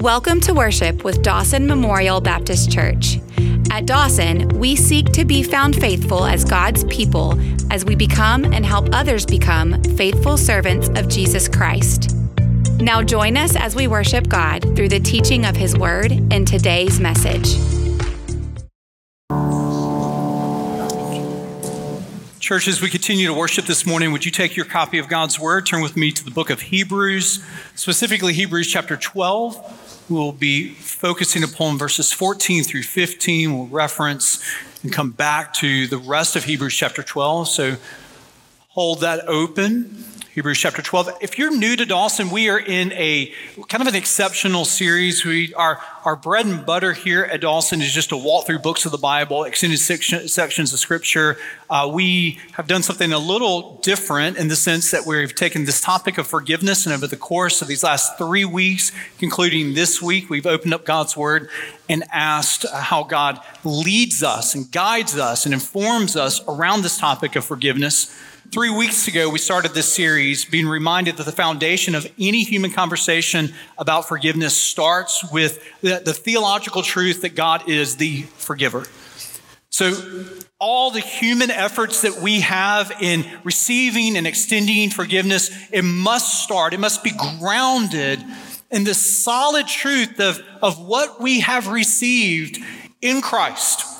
Welcome to worship with Dawson Memorial Baptist Church. At Dawson, we seek to be found faithful as God's people as we become and help others become faithful servants of Jesus Christ. Now join us as we worship God through the teaching of His Word and today's message. Church, as we continue to worship this morning, would you take your copy of God's Word, turn with me to the book of Hebrews, specifically Hebrews chapter 12. We'll be focusing upon verses 14 through 15. We'll reference and come back to the rest of Hebrews chapter 12. So hold that open. Hebrews chapter 12. If you're new to Dawson, we are in a kind of an exceptional series. We our our bread and butter here at Dawson is just to walk through books of the Bible, extended section, sections of Scripture. Uh, we have done something a little different in the sense that we've taken this topic of forgiveness, and over the course of these last three weeks, concluding this week, we've opened up God's Word and asked how God leads us and guides us and informs us around this topic of forgiveness. Three weeks ago, we started this series being reminded that the foundation of any human conversation about forgiveness starts with the, the, theological truth that God is the forgiver. So, all the human efforts that we have in receiving and extending forgiveness, it must start, it must be grounded in the solid truth of, of what we have received in Christ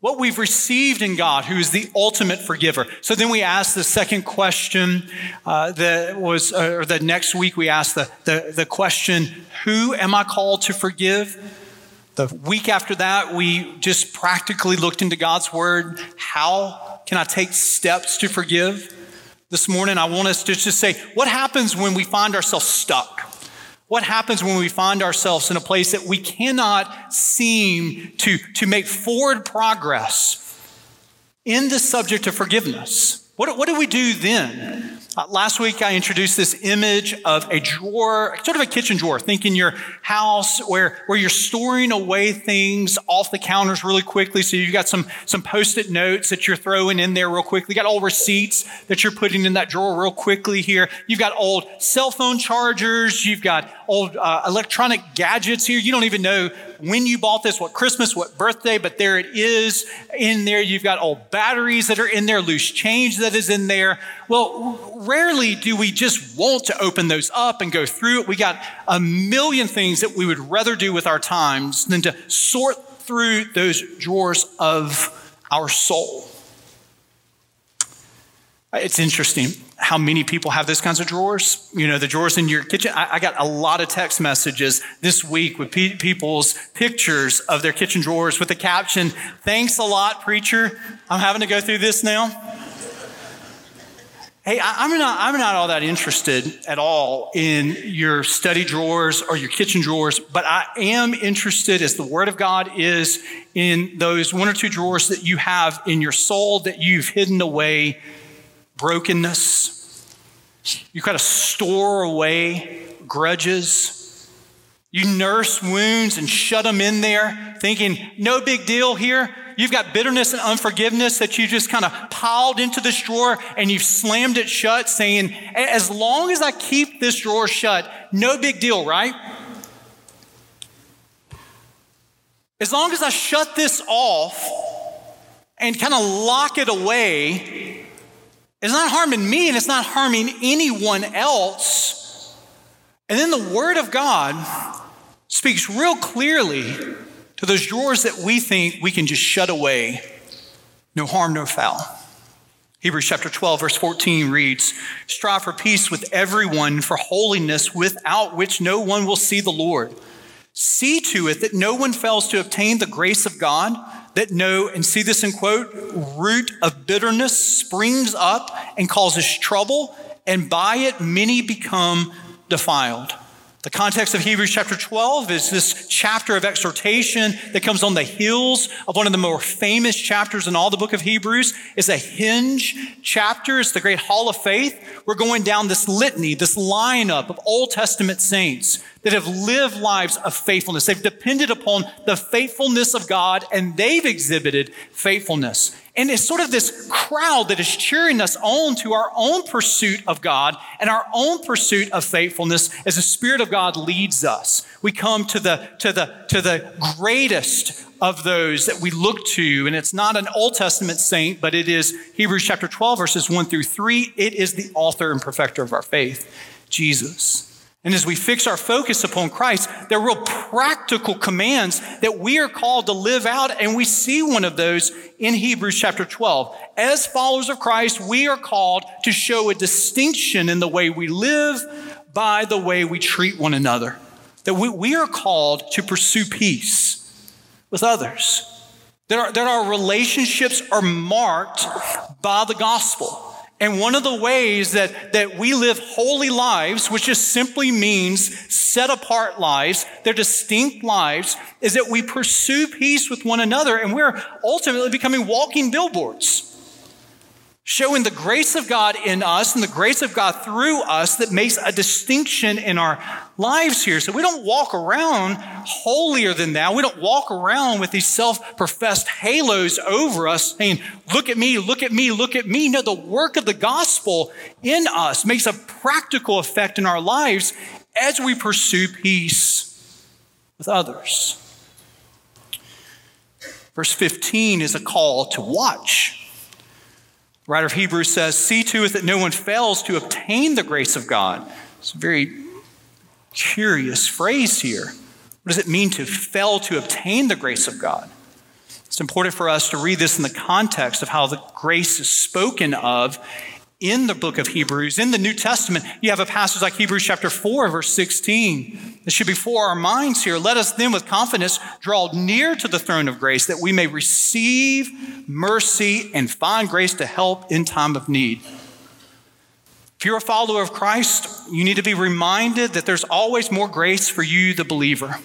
what we've received in God, who is the ultimate forgiver. So then we asked the second question uh, that was, uh, or the next week we asked the, the, the question, Who am I called to forgive? The week after that, we just practically looked into God's word. How can I take steps to forgive? This morning, I want us to just say, What happens when we find ourselves stuck? What happens when we find ourselves in a place that we cannot seem to, to make forward progress in the subject of forgiveness? What, what do we do then? Uh, last week, I introduced this image of a drawer, sort of a kitchen drawer. Think in your house where, where you're storing away things off the counters really quickly. So you've got some, some post-it notes that you're throwing in there real quickly. You got old receipts that you're putting in that drawer real quickly here. You've got old cell phone chargers. You've got old uh, electronic gadgets here. You don't even know when you bought this, what Christmas, what birthday, but there it is in there. You've got old batteries that are in there, loose change that is in there. Well, rarely do we just want to open those up and go through it. We got a million things that we would rather do with our times than to sort through those drawers of our soul. It's interesting how many people have those kinds of drawers. You know, the drawers in your kitchen. I, I got a lot of text messages this week with pe- people's pictures of their kitchen drawers with the caption, Thanks a lot, preacher. I'm having to go through this now. Hey, I, am not, I'm not all that interested at all in your study drawers or your kitchen drawers, but I am interested, as the Word of God is, in those one or two drawers that you have in your soul that you've hidden away brokenness. You kind of store away grudges. You nurse wounds and shut them in there, thinking, no big deal here. You've got bitterness and unforgiveness that you just kind of piled into this drawer and you've slammed it shut, saying, as long as I keep this drawer shut, no big deal, right? As long as I shut this off and kind of lock it away, it's not harming me and it's not harming anyone else. And then the Word of God speaks real clearly to those drawers that we think we can just shut away. No harm, no foul. Hebrews chapter 12, verse 14 reads Strive for peace with everyone, for holiness, without which no one will see the Lord. See to it that no one fails to obtain the grace of God that know, and see this in quote, root of bitterness springs up and causes trouble, and by it many become defiled. The context of Hebrews chapter 12 is this chapter of exhortation that comes on the heels of one of the more famous chapters in all the book of Hebrews. It's a hinge chapter. It's the great hall of faith. We're going down this litany, this lineup of Old Testament saints that have lived lives of faithfulness. They've depended upon the faithfulness of God and they've exhibited faithfulness. And it's sort of this crowd that is cheering us on to our own pursuit of God and our own pursuit of faithfulness as the Spirit of God leads us. We come to the, to the, to the greatest of those that we look to. And it's not an Old Testament saint, but it is Hebrews chapter 12, verses 1 through 3. It is the author and perfecter of our faith, Jesus. And as we fix our focus upon Christ, there are real practical commands that we are called to live out. And we see one of those in Hebrews chapter 12. As followers of Christ, we are called to show a distinction in the way we live by the way we treat one another. That we, we are called to pursue peace with others. That our, that our relationships are marked by the gospel. And one of the ways that, that we live holy lives, which just simply means set apart lives, they're distinct lives, is that we pursue peace with one another and we're ultimately becoming walking billboards showing the grace of God in us and the grace of God through us that makes a distinction in our lives here. So we don't walk around holier than thou. We don't walk around with these self professed halos over us saying, Look at me, look at me, look at me. No, the work of the gospel in us makes a practical effect in our lives as we pursue peace with others. Verse 15 is a call to watch writer of Hebrews says, See to it that no one fails to obtain the grace of God. It's a very curious phrase here. What does it mean to fail to obtain the grace of God? It's important for us to read this in the context of how the grace is spoken of in the book of Hebrews, in the New Testament, you have a passage like Hebrews chapter 4, verse 16. This should be before our minds here. Let us then with confidence draw near to the throne of grace that we may receive mercy and find grace to help in time of need. If you're a follower of Christ, you need to be reminded that there's always more grace for you, the believer.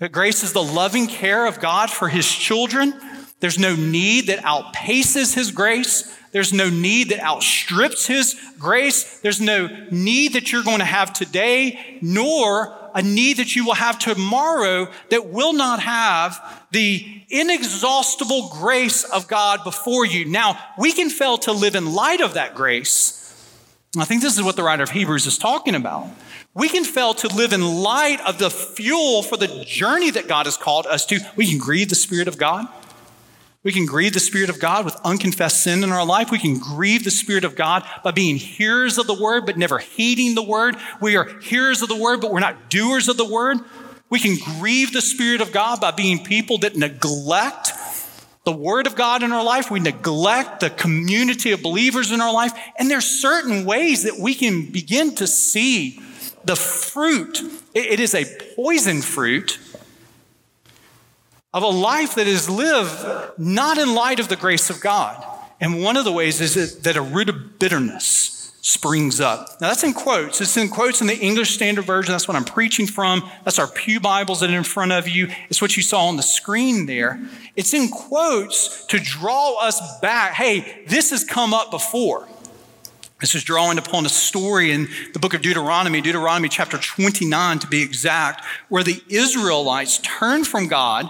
That grace is the loving care of God for his children. There's no need that outpaces his grace. There's no need that outstrips His grace. There's no need that you're going to have today, nor a need that you will have tomorrow that will not have the inexhaustible grace of God before you. Now, we can fail to live in light of that grace. I think this is what the writer of Hebrews is talking about. We can fail to live in light of the fuel for the journey that God has called us to. We can grieve the Spirit of God. We can grieve the Spirit of God with unconfessed sin in our life. We can grieve the Spirit of God by being hearers of the word, but never heeding the word. We are hearers of the word, but we're not doers of the word. We can grieve the Spirit of God by being people that neglect the Word of God in our life. We neglect the community of believers in our life. And there's certain ways that we can begin to see the fruit. It is a poison fruit of a life that is lived not in light of the grace of God. And one of the ways is that a root of bitterness springs up. Now that's in quotes. It's in quotes in the English Standard Version. That's what I'm preaching from. That's our Pew Bibles that are in front of you. It's what you saw on the screen there. It's in quotes to draw us back. Hey, this has come up before. This is drawing upon a story in the book of Deuteronomy, Deuteronomy chapter 29 to be exact, where the Israelites turned from God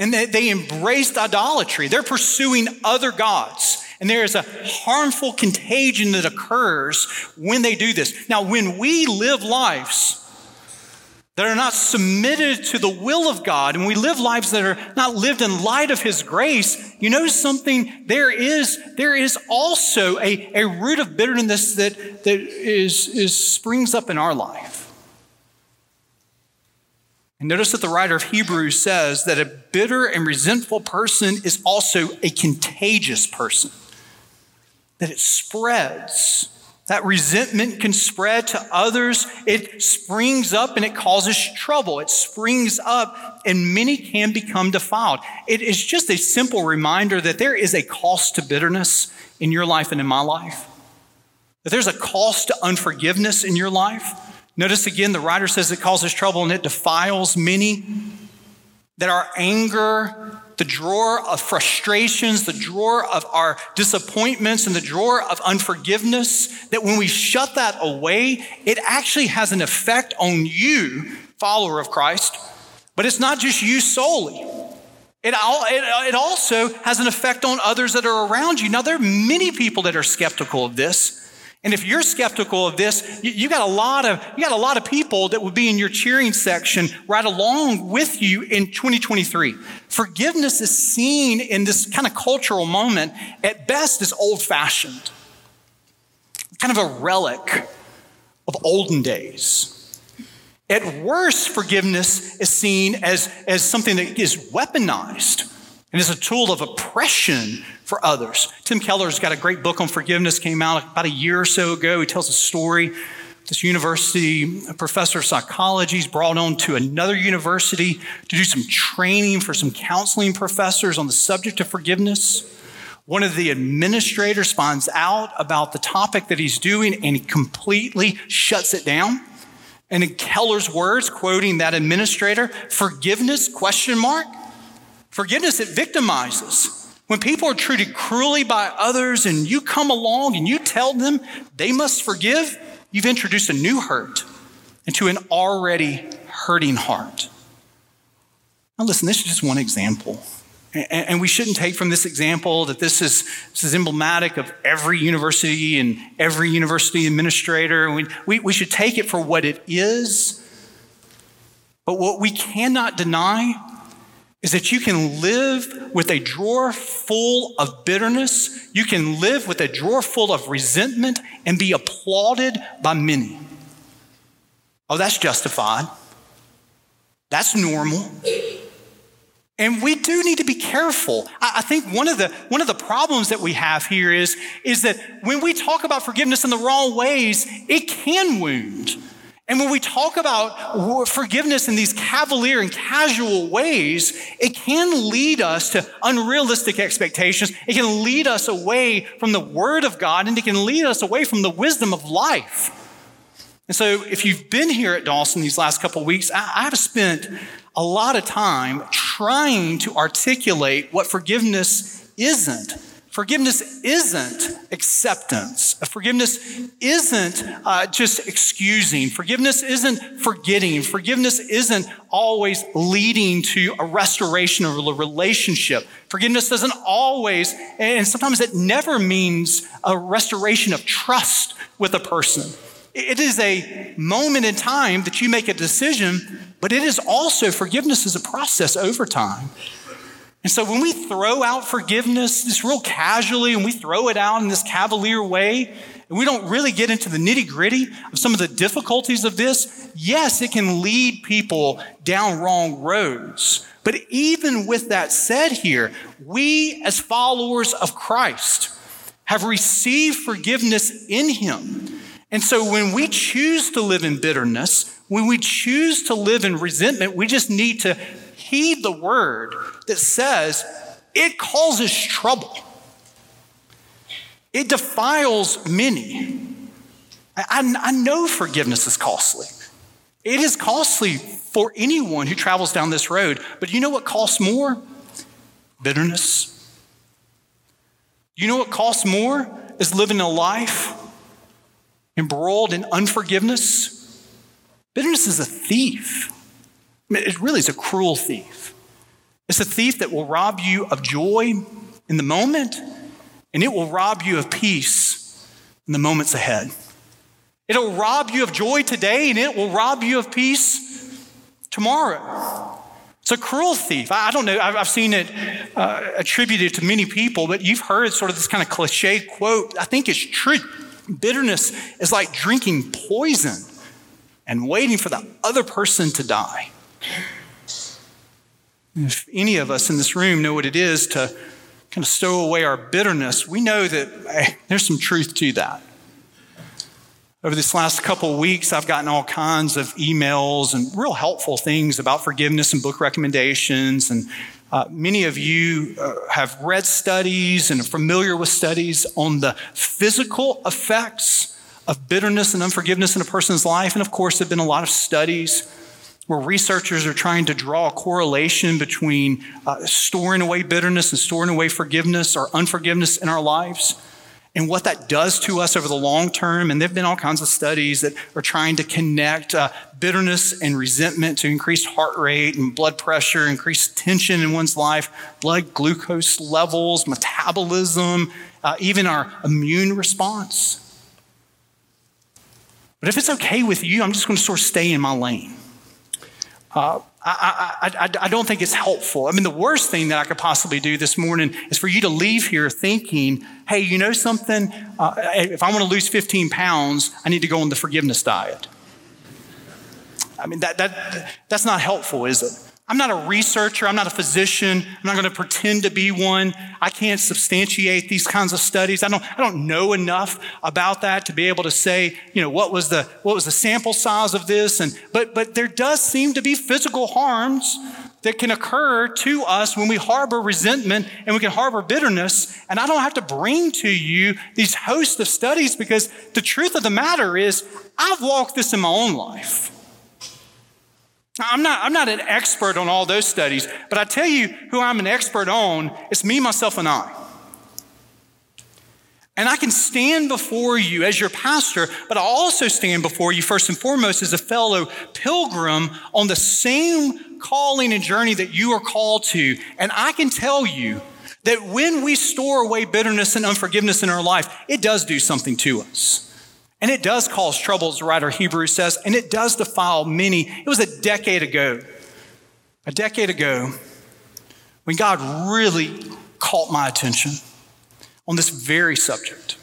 and they, they embraced idolatry. They're pursuing other gods. And there is a harmful contagion that occurs when they do this. Now, when we live lives that are not submitted to the will of God, and we live lives that are not lived in light of His grace, you know something? There is, there is also a, a root of bitterness that, that is, is springs up in our life. And notice that the writer of Hebrews says that a bitter and resentful person is also a contagious person, that it spreads. That resentment can spread to others. It springs up and it causes trouble. It springs up and many can become defiled. It is just a simple reminder that there is a cost to bitterness in your life and in my life. That there's a cost to unforgiveness in your life Notice again, the writer says it causes trouble and it defiles many. That our anger, the drawer of frustrations, the drawer of our disappointments, and the drawer of unforgiveness, that when we shut that away, it actually has an effect on you, follower of Christ. But it's not just you solely. It, it, also has an effect on others that are around you. Now, there are many people that are skeptical of this. And if you're skeptical of this, you, you, got a lot of you got a lot of people that would be in your cheering section right along with you in 2023. Forgiveness is seen in this kind of cultural moment at best as old-fashioned, kind of a relic of olden days. At worst, forgiveness is seen as, as something that is weaponized and is a tool of oppression for others. Tim Keller's got a great book on forgiveness, came out about a year or so ago. He tells a story. This university professor of psychology is brought on to another university to do some training for some counseling professors on the subject of forgiveness. One of the administrators finds out about the topic that he's doing and he completely shuts it down. And in Keller's words, quoting that administrator, forgiveness, question mark, forgiveness, it victimizes. When people are treated cruelly by others and you come along and you tell them they must forgive, you've introduced a new hurt into an already hurting heart. Now, listen, this is just one example. And we shouldn't take from this example that this is, this is emblematic of every university and every university administrator. We, we, we should take it for what it is. But what we cannot deny is that you can live with a drawer full of bitterness. You can live with a drawer full of resentment and be applauded by many. Oh, that's justified. That's normal. And we do need to be careful. I think one of the, one of the problems that we have here is, is that when we talk about forgiveness in the wrong ways, it can wound. And when we talk about forgiveness in these cavalier and casual ways, it can lead us to unrealistic expectations. It can lead us away from the Word of God, and it can lead us away from the wisdom of life. And so, if you've been here at Dawson these last couple weeks, I, have spent a lot of time trying to articulate what forgiveness isn't. Forgiveness isn't acceptance. Forgiveness isn't uh, just excusing. Forgiveness isn't forgetting. Forgiveness isn't always leading to a restoration of a relationship. Forgiveness doesn't always, and sometimes it never means a restoration of trust with a person. It is a moment in time that you make a decision, but it is also forgiveness is a process over time. And so when we throw out forgiveness just real casually and we throw it out in this cavalier way, and we don't really get into the nitty gritty of some of the difficulties of this, yes, it can lead people down wrong roads. But even with that said here, we as followers of Christ have received forgiveness in Him. And so when we choose to live in bitterness, when we choose to live in resentment, we just need to heed the word that says it causes trouble. It defiles many. I, I, know forgiveness is costly. It is costly for anyone who travels down this road. But you know what costs more? Bitterness. You know what costs more? Is living a life embroiled in unforgiveness. Bitterness is a thief. I mean, it really is a cruel thief. It's a thief that will rob you of joy in the moment, and it will rob you of peace in the moments ahead. It'll rob you of joy today, and it will rob you of peace tomorrow. It's a cruel thief. I don't know, I've seen it uh, attributed to many people, but you've heard sort of this kind of cliche quote. I think it's true Bitterness is like drinking poison and waiting for the other person to die. If any of us in this room know what it is to kind of stow away our bitterness, we know that hey, there's some truth to that. Over this last couple of weeks, I've gotten all kinds of emails and real helpful things about forgiveness and book recommendations and uh, many of you uh, have read studies and are familiar with studies on the physical effects of bitterness and unforgiveness in a person's life. And of course, there have been a lot of studies where researchers are trying to draw a correlation between uh, storing away bitterness and storing away forgiveness or unforgiveness in our lives. And what that does to us over the long term. And there have been all kinds of studies that are trying to connect uh, bitterness and resentment to increased heart rate and blood pressure, increased tension in one's life, blood glucose levels, metabolism, uh, even our immune response. But if it's okay with you, I'm just going to sort of stay in my lane. Uh, I, I, I, I, don't think it's helpful. I mean, the worst thing that I could possibly do this morning is for you to leave here thinking, hey, you know something? Uh, if I want to lose 15 pounds, I need to go on the forgiveness diet. I mean, that, that, that's not helpful, is it? I'm not a researcher. I'm not a physician. I'm not going to pretend to be one. I can't substantiate these kinds of studies. I don't, I don't know enough about that to be able to say, you know, what was the, what was the sample size of this? And, but, but there does seem to be physical harms that can occur to us when we harbor resentment and we can harbor bitterness. And I don't have to bring to you these host of studies because the truth of the matter is I've walked this in my own life. I'm not, I'm not an expert on all those studies, but I tell you who I'm an expert on. It's me, myself, and I. And I can stand before you as your pastor, but I also stand before you first and foremost as a fellow pilgrim on the same calling and journey that you are called to. And I can tell you that when we store away bitterness and unforgiveness in our life, it does do something to us. And it does cause trouble, as the writer Hebrews says, and it does defile many. It was a decade ago, a decade ago, when God really caught my attention on this very subject.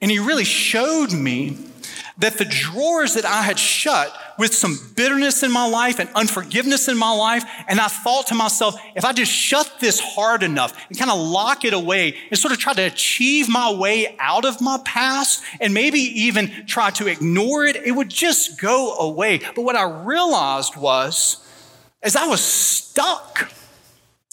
And He really showed me that the drawers that I had shut with some bitterness in my life and unforgiveness in my life, and I thought to myself, if I just shut this hard enough and kind of lock it away and sort of try to achieve my way out of my past and maybe even try to ignore it, it would just go away. But what I realized was, as I was stuck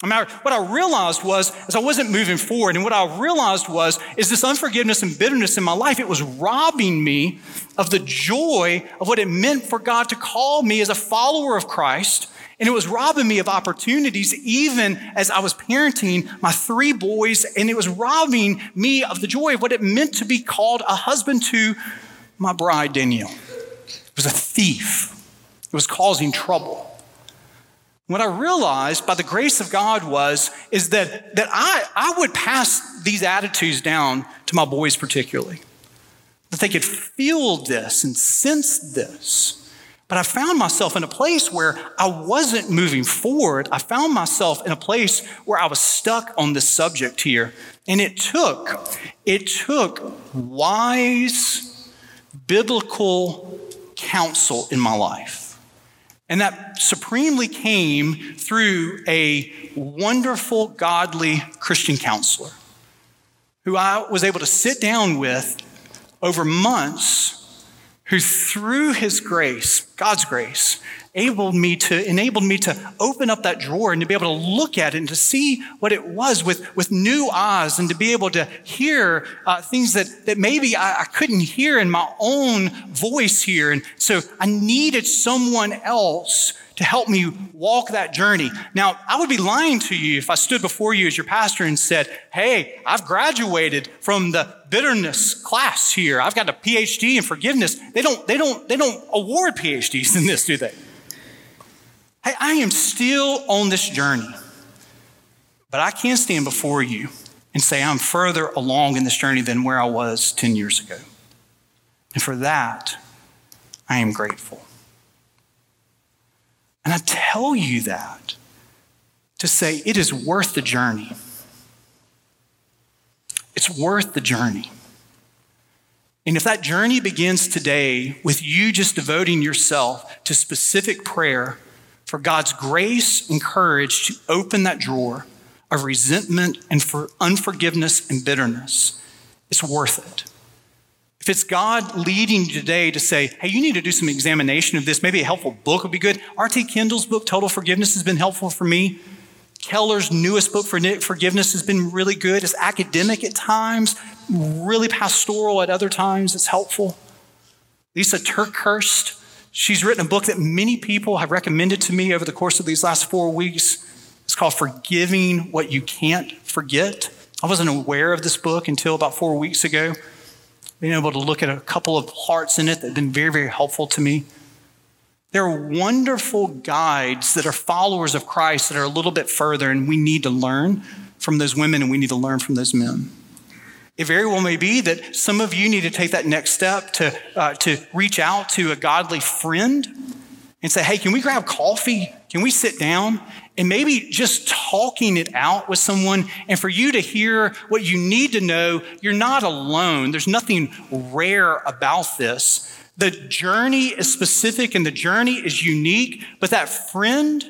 What I realized was, as I wasn't moving forward, and what I realized was, is this unforgiveness and bitterness in my life, it was robbing me of the joy of what it meant for God to call me as a follower of Christ. And it was robbing me of opportunities, even as I was parenting my three boys, and it was robbing me of the joy of what it meant to be called a husband to my bride, Danielle. It was a thief, it was causing trouble. What I realized by the grace of God was, is that, that I, I would pass these attitudes down to my boys particularly. That they could feel this and sense this. But I found myself in a place where I wasn't moving forward. I found myself in a place where I was stuck on this subject here. And it took, it took wise biblical counsel in my life and that supremely came through a wonderful, godly Christian counselor who I was able to sit down with over months, who through his grace, God's grace, enabled me to enabled me to open up that drawer and to be able to look at it and to see what it was with, with new eyes and to be able to hear uh, things that, that maybe I, I couldn't hear in my own voice here. And so I needed someone else to help me walk that journey. Now, I would be lying to you if I stood before you as your pastor and said, Hey, I've graduated from the bitterness class here. I've got a PhD in forgiveness. They don't, they don't, they don't award PhDs in this, do they? Hey, I am still on this journey, but I can't stand before you and say I'm further along in this journey than where I was 10 years ago. And for that, I am grateful. And I tell you that to say it is worth the journey. It's worth the journey. And if that journey begins today with you just devoting yourself to specific prayer for God's grace and courage to open that drawer of resentment and for unforgiveness and bitterness. It's worth it. If it's God leading you today to say, hey, you need to do some examination of this, maybe a helpful book would be good. R.T. Kendall's book, Total Forgiveness, has been helpful for me. Keller's newest book for forgiveness has been really good. It's academic at times, really pastoral at other times. It's helpful. Lysa TerKeurst She's written a book that many people have recommended to me over the course of these last four weeks. It's called Forgiving What You Can't Forget. I wasn't aware of this book until about four weeks ago. Being able to look at a couple of parts in it that have been very, very helpful to me. There are wonderful guides that are followers of Christ that are a little bit further, and we need to learn from those women and we need to learn from those men. It very well may be that some of you need to take that next step to, uh, to reach out to a godly friend and say, hey, can we grab coffee? Can we sit down? And maybe just talking it out with someone, and for you to hear what you need to know, you're not alone. There's nothing rare about this. The journey is specific and the journey is unique, but that friend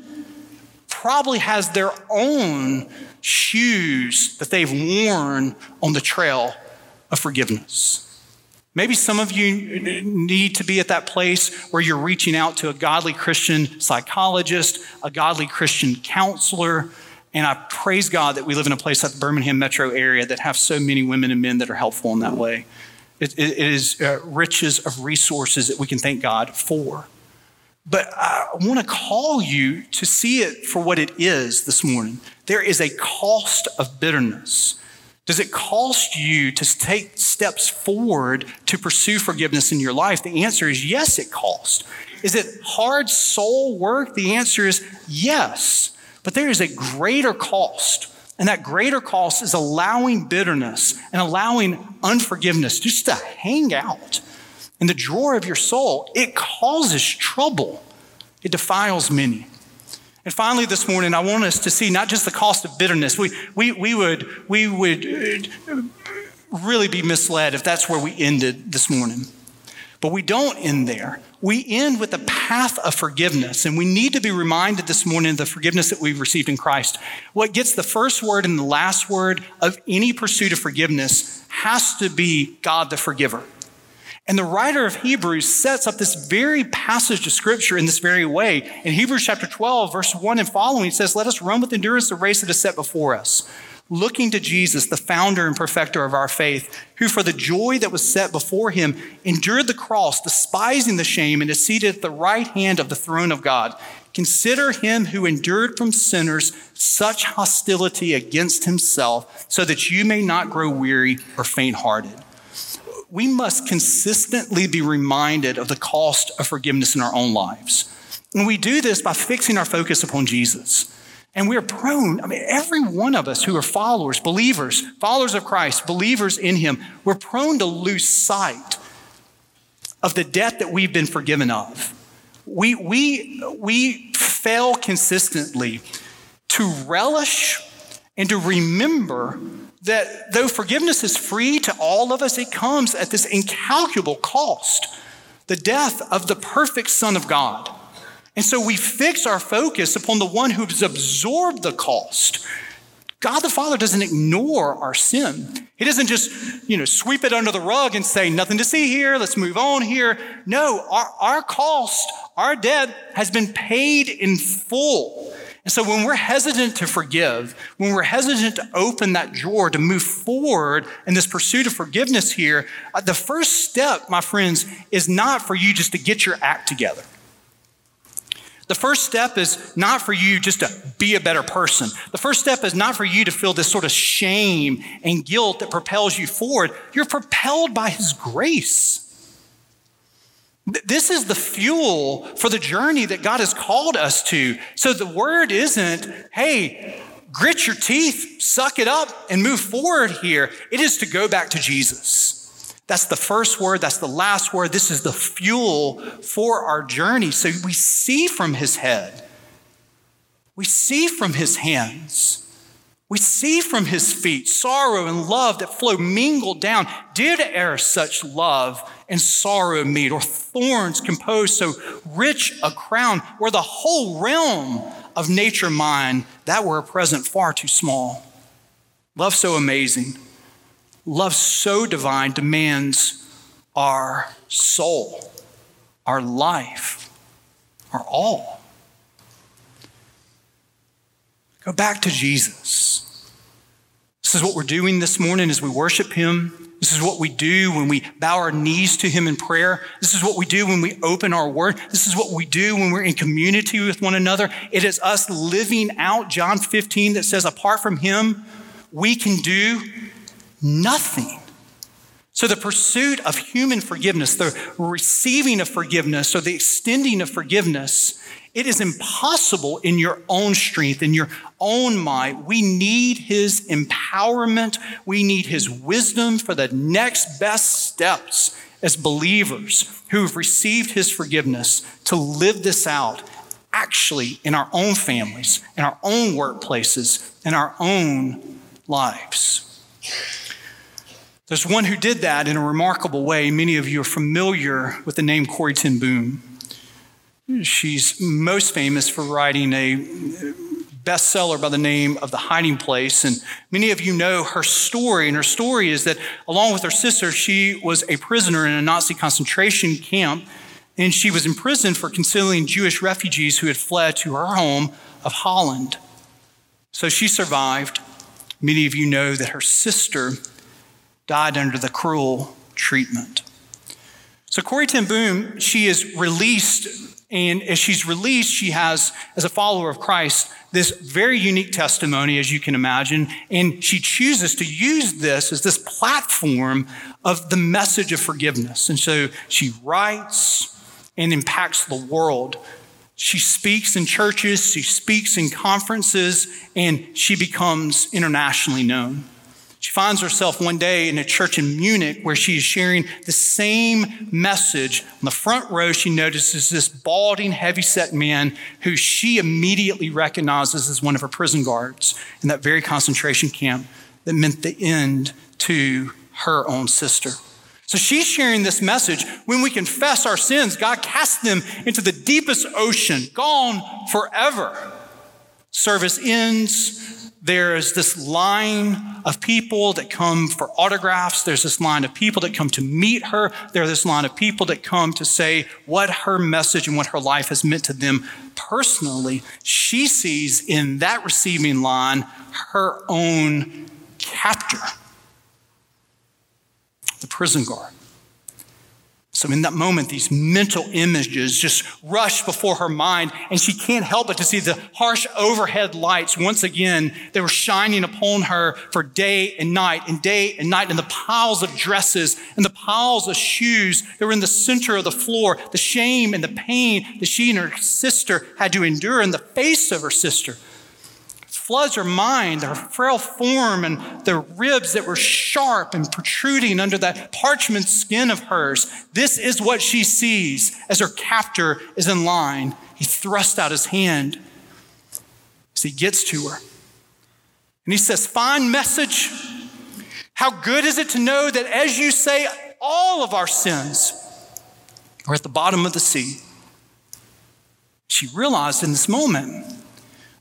probably has their own shoes that they've worn on the trail of forgiveness. Maybe some of you need to be at that place where you're reaching out to a godly Christian psychologist, a godly Christian counselor. And I praise God that we live in a place like the Birmingham metro area that have so many women and men that are helpful in that way. it, it is uh, riches of resources that we can thank God for. But I want to call you to see it for what it is this morning. There is a cost of bitterness. Does it cost you to take steps forward to pursue forgiveness in your life? The answer is yes, it costs. Is it hard soul work? The answer is yes. But there is a greater cost. And that greater cost is allowing bitterness and allowing unforgiveness just to hang out in the drawer of your soul, it causes trouble. It defiles many. And finally, this morning, I want us to see not just the cost of bitterness. We, we, we, would, we would uh, really be misled if that's where we ended this morning. But we don't end there. We end with the path of forgiveness. And we need to be reminded this morning of the forgiveness that we've received in Christ. What gets the first word and the last word of any pursuit of forgiveness has to be God the forgiver. And the writer of Hebrews sets up this very passage of scripture in this very way. In Hebrews chapter 12, verse 1 and following, he says, Let us run with endurance the race that is set before us, looking to Jesus, the founder and perfecter of our faith, who for the joy that was set before him endured the cross, despising the shame, and is seated at the right hand of the throne of God. Consider him who endured from sinners such hostility against himself, so that you may not grow weary or faint hearted we must consistently be reminded of the cost of forgiveness in our own lives. And we do this by fixing our focus upon Jesus. And we're prone, I mean, every one of us who are followers, believers, followers of Christ, believers in Him, we're prone to lose sight of the debt that we've been forgiven of. We, we, we fail consistently to relish and to remember that though forgiveness is free to all of us, it comes at this incalculable cost the death of the perfect Son of God. And so we fix our focus upon the one who's absorbed the cost. God the Father doesn't ignore our sin. He doesn't just, you know, sweep it under the rug and say, nothing to see here, let's move on here. No, our, our cost, our debt has been paid in full. And so when we're hesitant to forgive, when we're hesitant to open that drawer to move forward in this pursuit of forgiveness here, uh, the first step, my friends, is not for you just to get your act together. The first step is not for you just to be a better person. The first step is not for you to feel this sort of shame and guilt that propels you forward. You're propelled by His grace. This is the fuel for the journey that God has called us to. So the word isn't, hey, grit your teeth, suck it up, and move forward here. It is to go back to Jesus. That's the first word. That's the last word. This is the fuel for our journey. So we see from his head, we see from his hands, we see from his feet sorrow and love that flow mingled down. Did e'er such love and sorrow meet, or thorns compose so rich a crown, where the whole realm of nature mine, that were a present far too small. Love so amazing, love so divine demands our soul, our life, our all. Go back to Jesus. This is what we're doing this morning as we worship Him. This is what we do when we bow our knees to Him in prayer. This is what we do when we open our word. This is what we do when we're in community with one another. It is us living out John 15 that says, apart from Him, we can do nothing. So, the pursuit of human forgiveness, the receiving of forgiveness, or the extending of forgiveness, it is impossible in your own strength, in your own might. We need His empowerment. We need His wisdom for the next best steps as believers who have received His forgiveness to live this out actually in our own families, in our own workplaces, in our own lives. There's one who did that in a remarkable way. Many of you are familiar with the name Corrie ten Boom. She's most famous for writing a bestseller by the name of The Hiding Place. And many of you know her story. And her story is that, along with her sister, she was a prisoner in a Nazi concentration camp. And she was imprisoned for concealing Jewish refugees who had fled to her home of Holland. So she survived. Many of you know that her sister died under the cruel treatment. So Corrie ten Boom, she is released and as she's released, she has, as a follower of Christ, this very unique testimony, as you can imagine. And she chooses to use this as this platform of the message of forgiveness. And so she writes and impacts the world. She speaks in churches, she speaks in conferences, and she becomes internationally known. She finds herself one day in a church in Munich where she is sharing the same message. On the front row, she notices this balding, heavy-set man who she immediately recognizes as one of her prison guards in that very concentration camp that meant the end to her own sister. So she's sharing this message. When we confess our sins, God casts them into the deepest ocean, gone forever. Service ends there is this line of people that come for autographs. There's this line of people that come to meet her. There's this line of people that come to say what her message and what her life has meant to them personally. She sees in that receiving line her own captor, the prison guard. So, in that moment, these mental images just rush before her mind, and she can't help but to see the harsh overhead lights. Once again. They were shining upon her for day and night, and day and night, and the piles of dresses and the piles of shoes that were in the center of the floor, the shame and the pain that she and her sister had to endure in the face of her sister floods her mind, her frail form, and the ribs that were sharp and protruding under that parchment skin of hers. This is what she sees as her captor is in line. He thrusts out his hand as he gets to her. And he says, Fine message. How good is it to know that as you say, all of our sins are at the bottom of the sea? She realized in this moment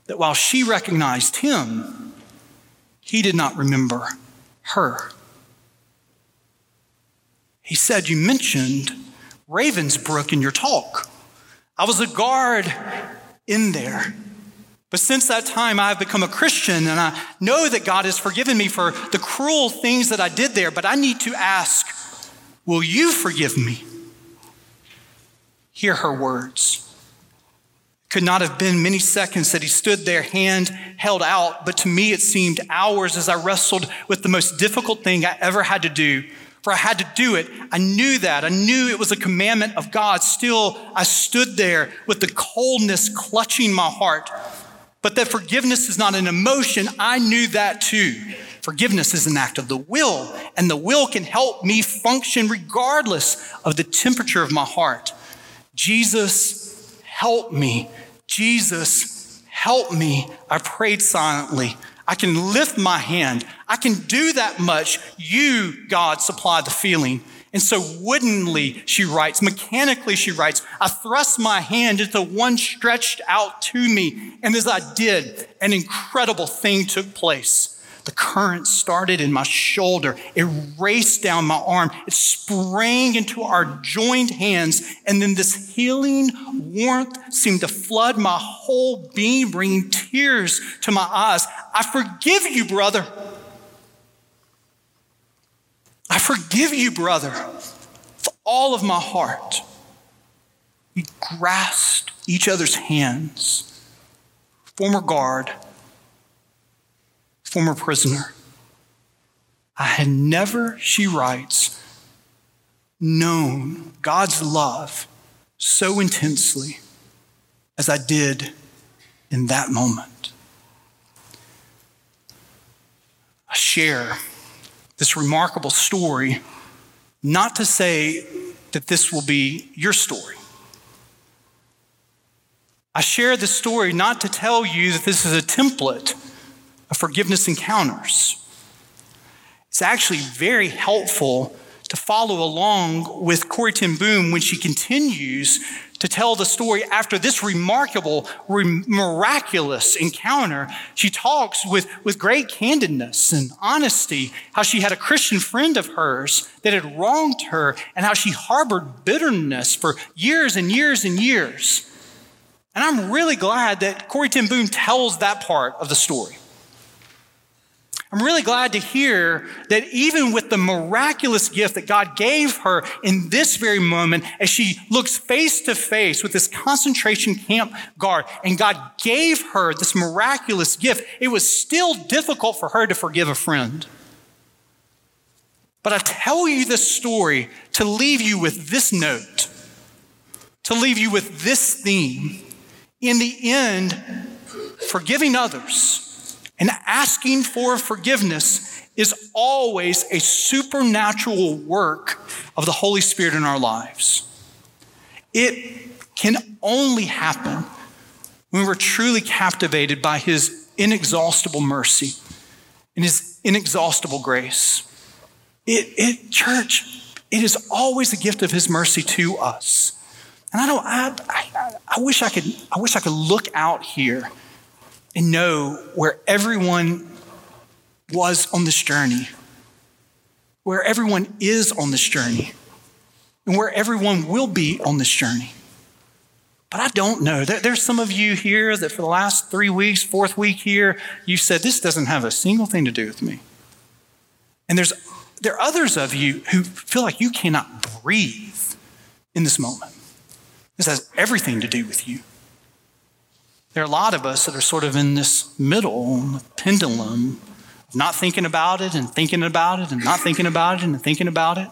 that while she recognized him, he did not remember her. He said, You mentioned Ravensbrück in your talk. I was a guard in there. But since that time, I have become a Christian and I know that God has forgiven me for the cruel things that I did there. But I need to ask, Will you forgive me? Hear her words could not have been many seconds that he stood there, hand held out, but to me it seemed hours as I wrestled with the most difficult thing I ever had to do. For I had to do it. I knew that. I knew it was a commandment of God. Still, I stood there with the coldness clutching my heart. But that forgiveness is not an emotion, I knew that too. Forgiveness is an act of the will, and the will can help me function regardless of the temperature of my heart. Jesus, help me Jesus, help me. I prayed silently. I can lift my hand. I can do that much. You, God, supply the feeling. And so woodenly, she writes, mechanically, she writes, I thrust my hand into one stretched out to me. And as I did, an incredible thing took place. The current started in my shoulder. It raced down my arm. It sprang into our joined hands. And then this healing warmth seemed to flood my whole being, bringing tears to my eyes. I forgive you, brother. I forgive you, brother, with all of my heart. We grasped each other's hands. Former guard, former prisoner. I had never, she writes, known God's love so intensely as I did in that moment. I share this remarkable story not to say that this will be your story. I share this story not to tell you that this is a template of forgiveness encounters. It's actually very helpful to follow along with Corrie ten Boom when she continues to tell the story after this remarkable, re- miraculous encounter. She talks with, with great candidness and honesty how she had a Christian friend of hers that had wronged her and how she harbored bitterness for years and years and years. And I'm really glad that Corrie ten Boom tells that part of the story. I'm really glad to hear that even with the miraculous gift that God gave her in this very moment, as she looks face to face with this concentration camp guard, and God gave her this miraculous gift, it was still difficult for her to forgive a friend. But I tell you this story to leave you with this note, to leave you with this theme. In the end, forgiving others and asking for forgiveness is always a supernatural work of the Holy Spirit in our lives. It can only happen when we're truly captivated by His inexhaustible mercy and His inexhaustible grace. It, it, church, it is always a gift of His mercy to us. And I don't, I, I, I wish I could, I wish I could look out here and know where everyone was on this journey, where everyone is on this journey, and where everyone will be on this journey. But I don't know. There's some of you here that for the last three weeks, fourth week here, you said, This doesn't have a single thing to do with me. And there's, there are others of you who feel like you cannot breathe in this moment. This has everything to do with you. There are a lot of us that are sort of in this middle pendulum of not thinking about it and thinking about it and not thinking about it and thinking about it.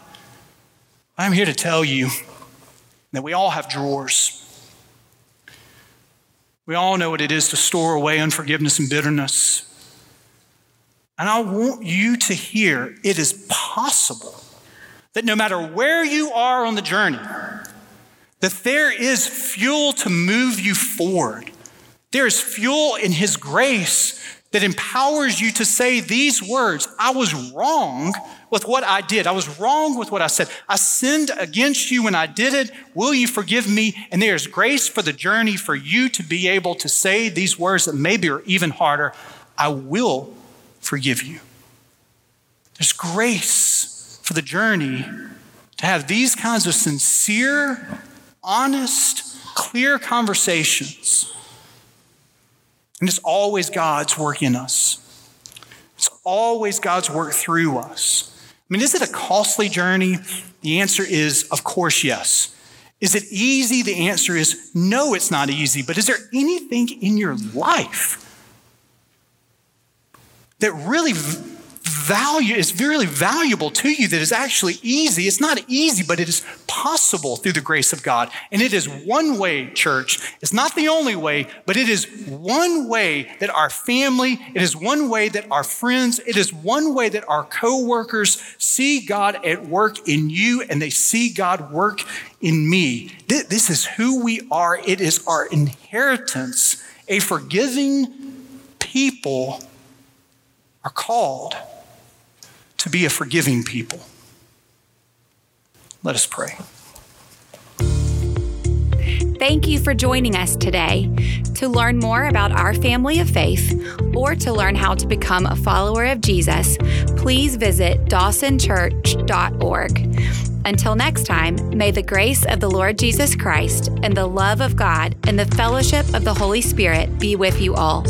I'm here to tell you that we all have drawers. We all know what it is to store away unforgiveness and bitterness. And I want you to hear it is possible that no matter where you are on the journey, that there is fuel to move you forward. There is fuel in His grace that empowers you to say these words I was wrong with what I did. I was wrong with what I said. I sinned against you when I did it. Will you forgive me? And there's grace for the journey for you to be able to say these words that maybe are even harder I will forgive you. There's grace for the journey to have these kinds of sincere, honest, clear conversations and it's always God's work in us. It's always God's work through us. I mean, is it a costly journey? The answer is, of course, yes. Is it easy? The answer is, no, it's not easy. But is there anything in your life that really value is really valuable to you that is actually easy. It's not easy, but it is possible through the grace of God. And it is one way, church. It's not the only way, but it is one way that our family, it is one way that our friends, it is one way that our coworkers see God at work in you and they see God work in me. This is who we are. It is our inheritance. A forgiving people are called to be a forgiving people. Let us pray. Thank you for joining us today. To learn more about our family of faith or to learn how to become a follower of Jesus, please visit dawsonchurch.org. Until next time, may the grace of the Lord Jesus Christ and the love of God and the fellowship of the Holy Spirit be with you all.